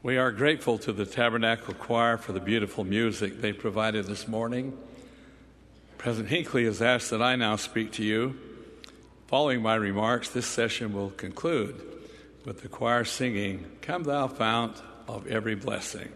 We are grateful to the Tabernacle Choir for the beautiful music they provided this morning. President Hinckley has asked that I now speak to you. Following my remarks, this session will conclude with the choir singing, Come Thou Fount of Every Blessing.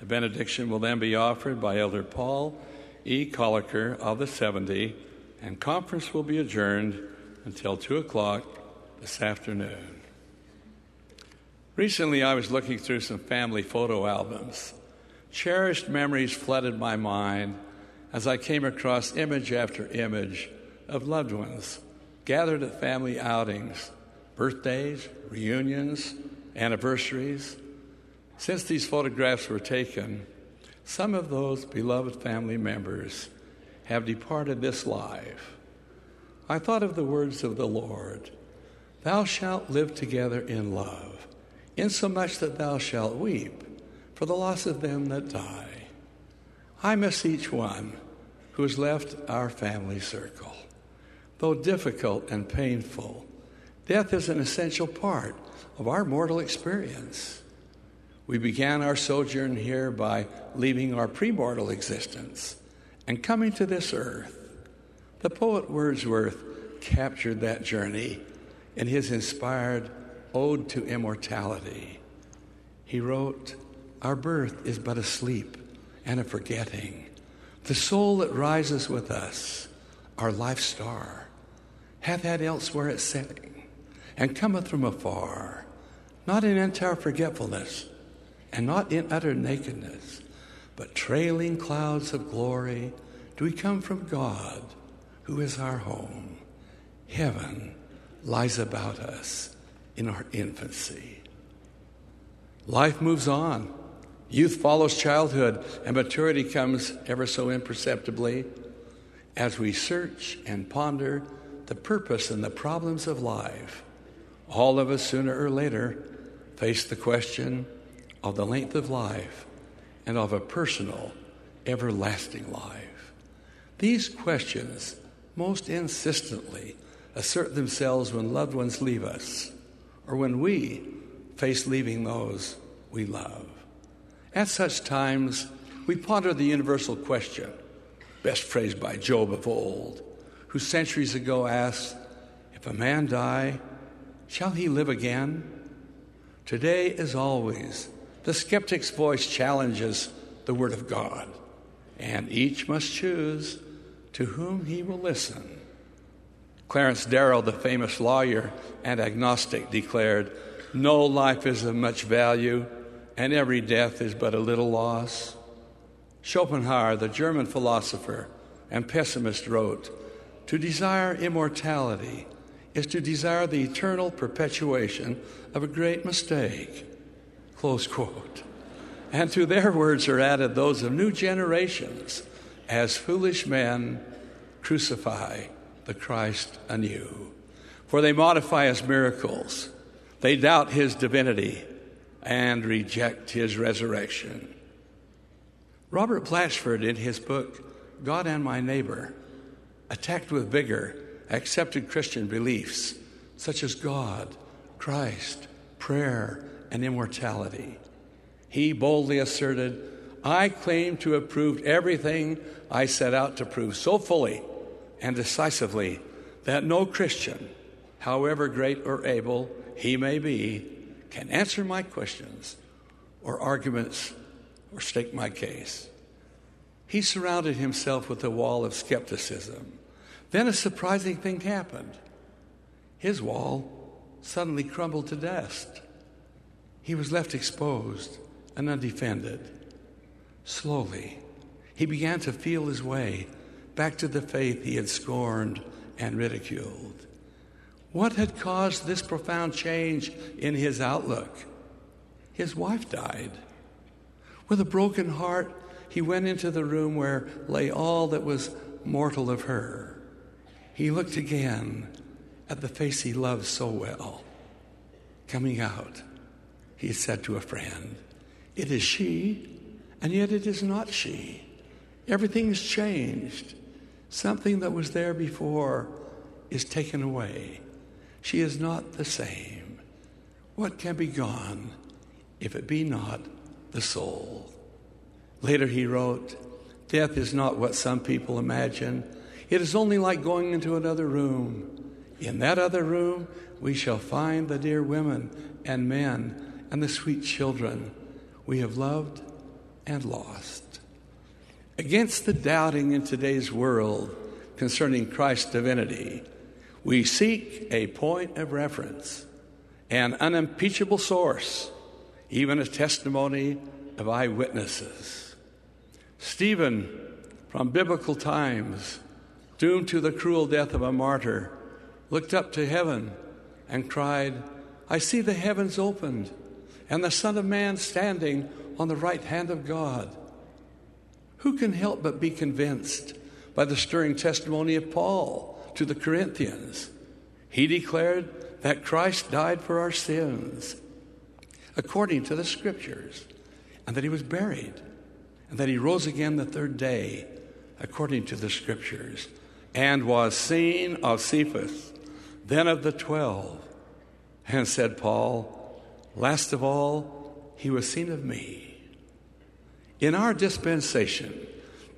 The benediction will then be offered by Elder Paul E. Koelliker of the 70, and conference will be adjourned until 2 o'clock this afternoon. Recently, I was looking through some family photo albums. Cherished memories flooded my mind as I came across image after image of loved ones gathered at family outings, birthdays, reunions, anniversaries. Since these photographs were taken, some of those beloved family members have departed this life. I thought of the words of the Lord Thou shalt live together in love insomuch that thou shalt weep for the loss of them that die. I miss each one who has left our family circle. Though difficult and painful, death is an essential part of our mortal experience. We began our sojourn here by leaving our premortal existence and coming to this earth. The poet Wordsworth captured that journey in his inspired Ode to Immortality. He wrote, Our birth is but a sleep and a forgetting. The soul that rises with us, our life star, hath had elsewhere its setting, and cometh from afar, not in entire forgetfulness, and not in utter nakedness, but trailing clouds of glory do we come from God, who is our home. Heaven lies about us in our infancy. Life moves on. Youth follows childhood, and maturity comes ever so imperceptibly as we search and ponder the purpose and the problems of life. All of us, sooner or later, face the question of the length of life and of a personal, everlasting life. These questions most insistently assert themselves when loved ones leave us or when we face leaving those we love. At such times, we ponder the universal question, best phrased by Job of old, who centuries ago asked, If a man die, shall he live again? Today, as always, the skeptic's voice challenges the Word of God, and each must choose to whom he will listen. Clarence Darrow, the famous lawyer and agnostic, declared, No life is of much value, and every death is but a little loss. Schopenhauer, the German philosopher and pessimist, wrote, To desire immortality is to desire the eternal perpetuation of a great mistake. Close quote. And to their words are added those of new generations as foolish men crucify the Christ anew. For they modify his miracles, they doubt his divinity, and reject his resurrection. Robert Blatchford, in his book, God and My Neighbor, attacked with vigor accepted Christian beliefs such as God, Christ, prayer, and immortality. He boldly asserted, I claim to have proved everything I set out to prove so fully and decisively that no Christian, however great or able he may be, can answer my questions or arguments or state my case. He surrounded himself with a wall of skepticism. Then a surprising thing happened. His wall suddenly crumbled to dust. He was left exposed and undefended. Slowly, he began to feel his way back to the faith he had scorned and ridiculed. What had caused this profound change in his outlook? His wife died. With a broken heart, he went into the room where lay all that was mortal of her. He looked again at the face he loved so well. Coming out, he said to a friend, It is she, and yet it is not she. Everything's changed. Something that was there before is taken away. She is not the same. What can be gone if it be not the soul. Later he wrote, Death is not what some people imagine. It is only like going into another room. In that other room, we shall find the dear women and men and the sweet children we have loved and lost. Against the doubting in today's world concerning Christ's divinity, we seek a point of reference, an unimpeachable source, even a testimony of eyewitnesses. Stephen, from biblical times, doomed to the cruel death of a martyr, looked up to heaven and cried, I see the heavens opened and the Son of Man standing on the right hand of God. Who can help but be convinced by the stirring testimony of Paul to the Corinthians? He declared that Christ died for our sins according to the Scriptures, and that he was buried, and that he rose again the third day according to the Scriptures, and was seen of Cephas, then of the twelve. And said Paul, last of all, he was seen of me. In our dispensation,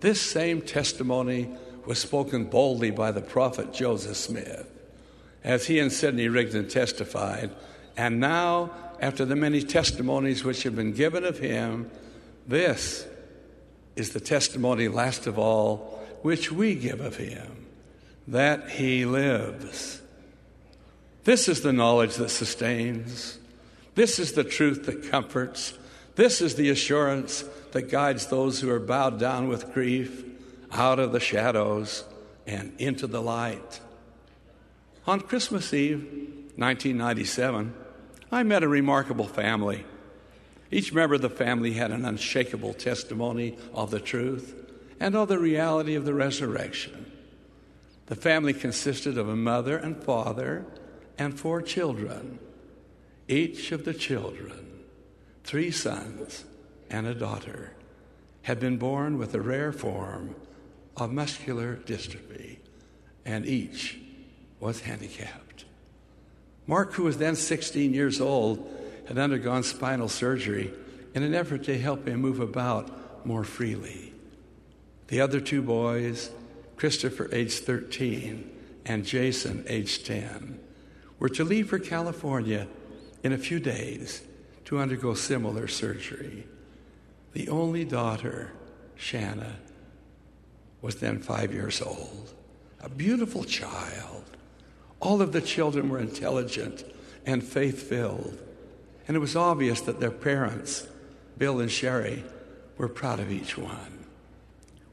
this same testimony was spoken boldly by the prophet Joseph Smith, as he and Sidney Rigdon testified. And now, after the many testimonies which have been given of him, this is the testimony, last of all, which we give of him that he lives. This is the knowledge that sustains. This is the truth that comforts. This is the assurance that guides those who are bowed down with grief out of the shadows and into the light. On Christmas Eve, 1997, I met a remarkable family. Each member of the family had an unshakable testimony of the truth and of the reality of the resurrection. The family consisted of a mother and father and four children. Each of the children, three sons and a daughter, had been born with a rare form of muscular dystrophy, and each was handicapped. Mark, who was then 16 years old, had undergone spinal surgery in an effort to help him move about more freely. The other two boys, Christopher, age 13, and Jason, age 10, were to leave for California in a few days to undergo similar surgery. The only daughter, Shanna, was then five years old, a beautiful child. All of the children were intelligent and faith filled, and it was obvious that their parents, Bill and Sherry, were proud of each one.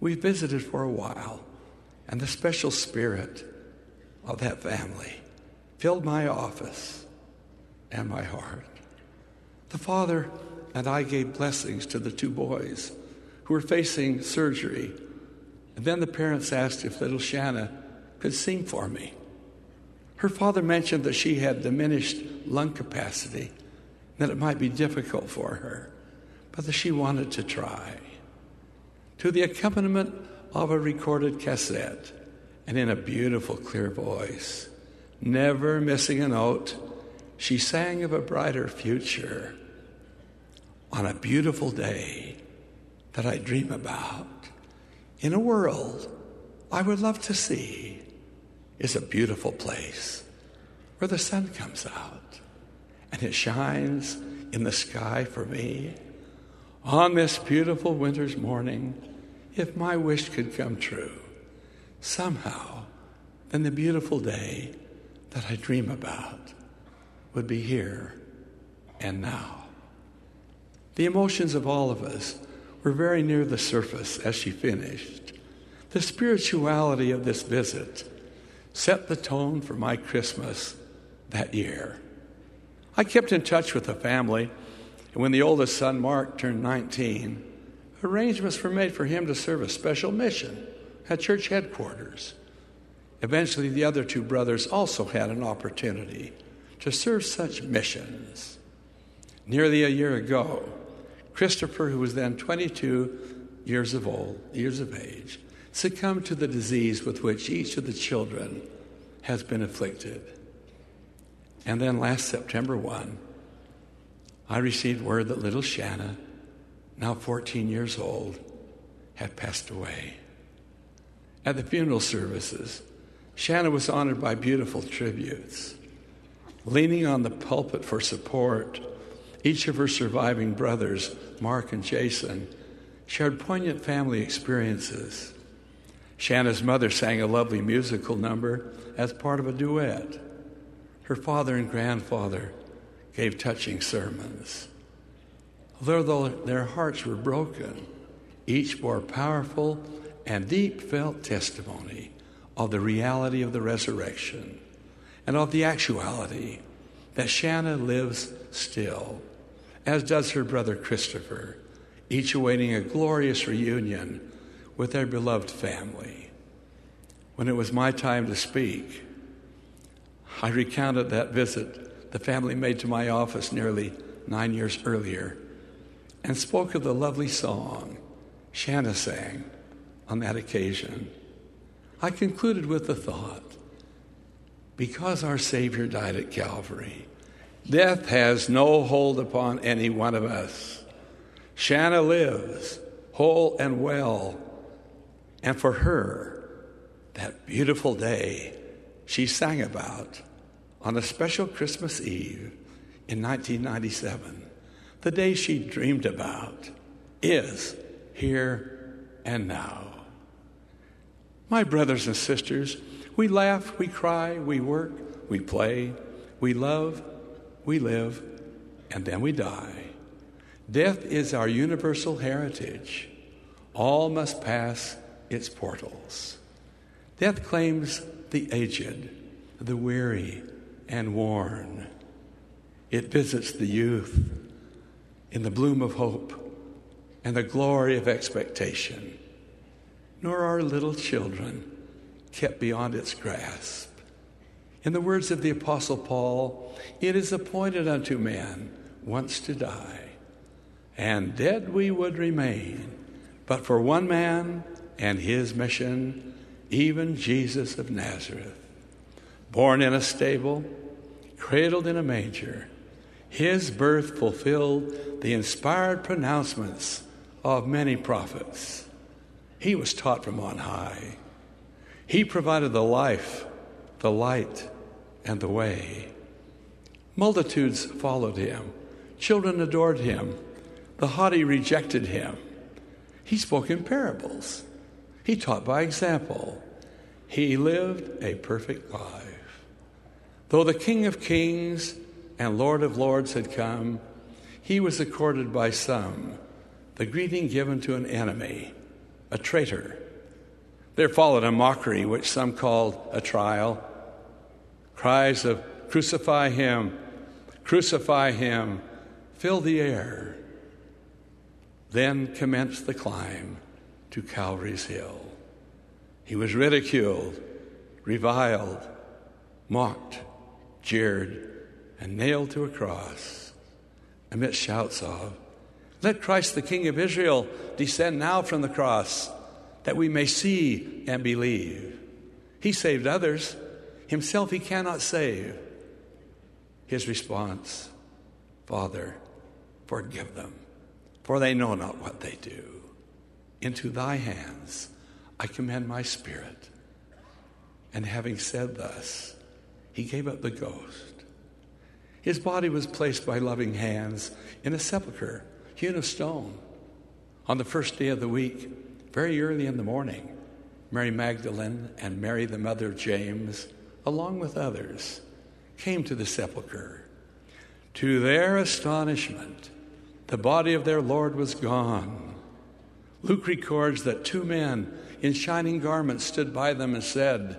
We visited for a while, and the special spirit of that family filled my office and my heart. The father and I gave blessings to the two boys who were facing surgery. And then the parents asked if little Shanna could sing for me. Her father mentioned that she had diminished lung capacity, that it might be difficult for her, but that she wanted to try. To the accompaniment of a recorded cassette and in a beautiful, clear voice, never missing a note, she sang of a brighter future on a beautiful day that I dream about in a world I would love to see is a beautiful place where the sun comes out and it shines in the sky for me on this beautiful winter's morning if my wish could come true somehow then the beautiful day that I dream about would be here and now. The emotions of all of us were very near the surface as she finished. The spirituality of this visit set the tone for my Christmas that year. I kept in touch with the family, and when the oldest son, Mark, turned 19, arrangements were made for him to serve a special mission at church headquarters. Eventually, the other two brothers also had an opportunity to serve such missions. Nearly a year ago, Christopher, who was then 22 years of old, years of age, succumbed to the disease with which each of the children has been afflicted. And then last September 1, I received word that little Shanna, now 14 years old, had passed away. At the funeral services, Shanna was honored by beautiful tributes. Leaning on the pulpit for support, each of her surviving brothers, Mark and Jason, shared poignant family experiences. Shanna's mother sang a lovely musical number as part of a duet. Her father and grandfather gave touching sermons. Although their hearts were broken, each bore powerful and deep felt testimony of the reality of the resurrection and of the actuality that Shanna lives still, as does her brother Christopher, each awaiting a glorious reunion with their beloved family. When it was my time to speak, I recounted that visit the family made to my office nearly nine years earlier and spoke of the lovely song Shanna sang on that occasion. I concluded with the thought because our Savior died at Calvary, death has no hold upon any one of us. Shanna lives whole and well and for her, that beautiful day she sang about on a special Christmas Eve in 1997, the day she dreamed about, is here and now. My brothers and sisters, we laugh, we cry, we work, we play, we love, we live, and then we die. Death is our universal heritage. All must pass its portals. Death claims the aged, the weary, and worn. It visits the youth in the bloom of hope and the glory of expectation. Nor are little children kept beyond its grasp. In the words of the Apostle Paul, it is appointed unto man once to die, and dead we would remain, but for one man and his mission, even Jesus of Nazareth. Born in a stable, cradled in a manger, his birth fulfilled the inspired pronouncements of many prophets. He was taught from on high. He provided the life, the light, and the way. Multitudes followed him. Children adored him. The haughty rejected him. He spoke in parables. He taught by example. He lived a perfect life. Though the King of Kings and Lord of Lords had come, he was accorded by some the greeting given to an enemy, a traitor. There followed a mockery, which some called a trial. Cries of, Crucify him! Crucify him! Fill the air. Then commenced the climb to Calvary's Hill. He was ridiculed, reviled, mocked, jeered, and nailed to a cross amidst shouts of, Let Christ the King of Israel descend now from the cross that we may see and believe. He saved others, himself he cannot save. His response, Father, forgive them, for they know not what they do. Into thy hands I commend my spirit. And having said thus, he gave up the ghost. His body was placed by loving hands in a sepulchre hewn of stone. On the first day of the week, very early in the morning, Mary Magdalene and Mary, the mother of James, along with others, came to the sepulchre. To their astonishment, the body of their Lord was gone Luke records that two men in shining garments stood by them and said,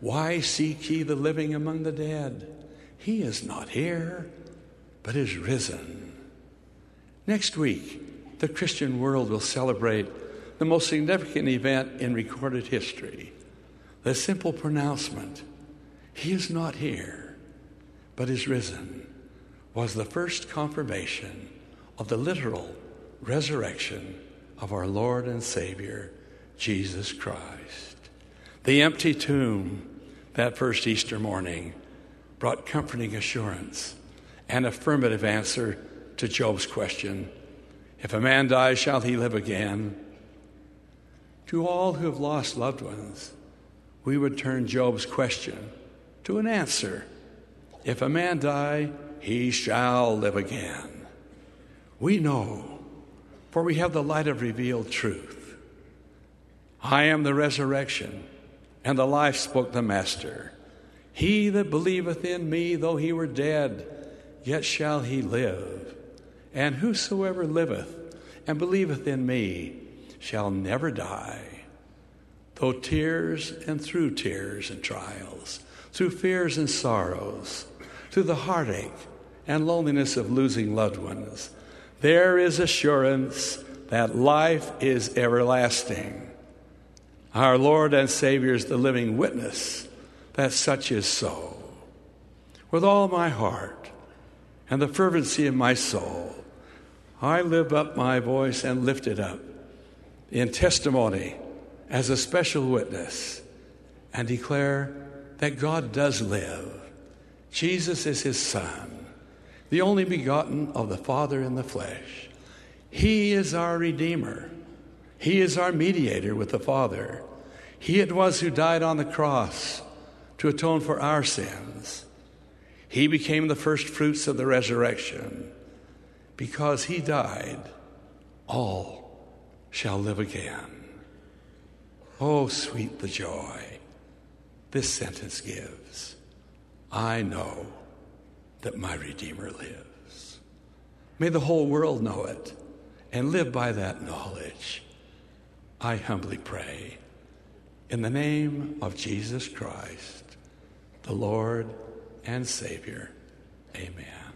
Why seek ye the living among the dead? He is not here, but is risen. Next week, the Christian world will celebrate the most significant event in recorded history the simple pronouncement, He is not here, but is risen, was the first confirmation of the literal resurrection of our Lord and Savior, Jesus Christ. The empty tomb that first Easter morning brought comforting assurance and affirmative answer to Job's question If a man dies, shall he live again? To all who have lost loved ones, we would turn Job's question to an answer If a man die, he shall live again. We know, for we have the light of revealed truth. I am the resurrection and the life, spoke the Master. He that believeth in me, though he were dead, yet shall he live. And whosoever liveth and believeth in me shall never die. Though tears and through tears and trials, through fears and sorrows, through the heartache and loneliness of losing loved ones, there is assurance that life is everlasting. Our Lord and Savior is the living witness that such is so. With all my heart and the fervency of my soul, I lift up my voice and lift it up in testimony as a special witness and declare that God does live. Jesus is his Son, the only begotten of the Father in the flesh. He is our Redeemer. He is our mediator with the Father. He it was who died on the cross to atone for our sins. He became the first fruits of the resurrection. Because he died, all shall live again. Oh, sweet the joy this sentence gives. I know that my Redeemer lives. May the whole world know it and live by that knowledge. I humbly pray. In the name of Jesus Christ, the Lord and Savior, amen.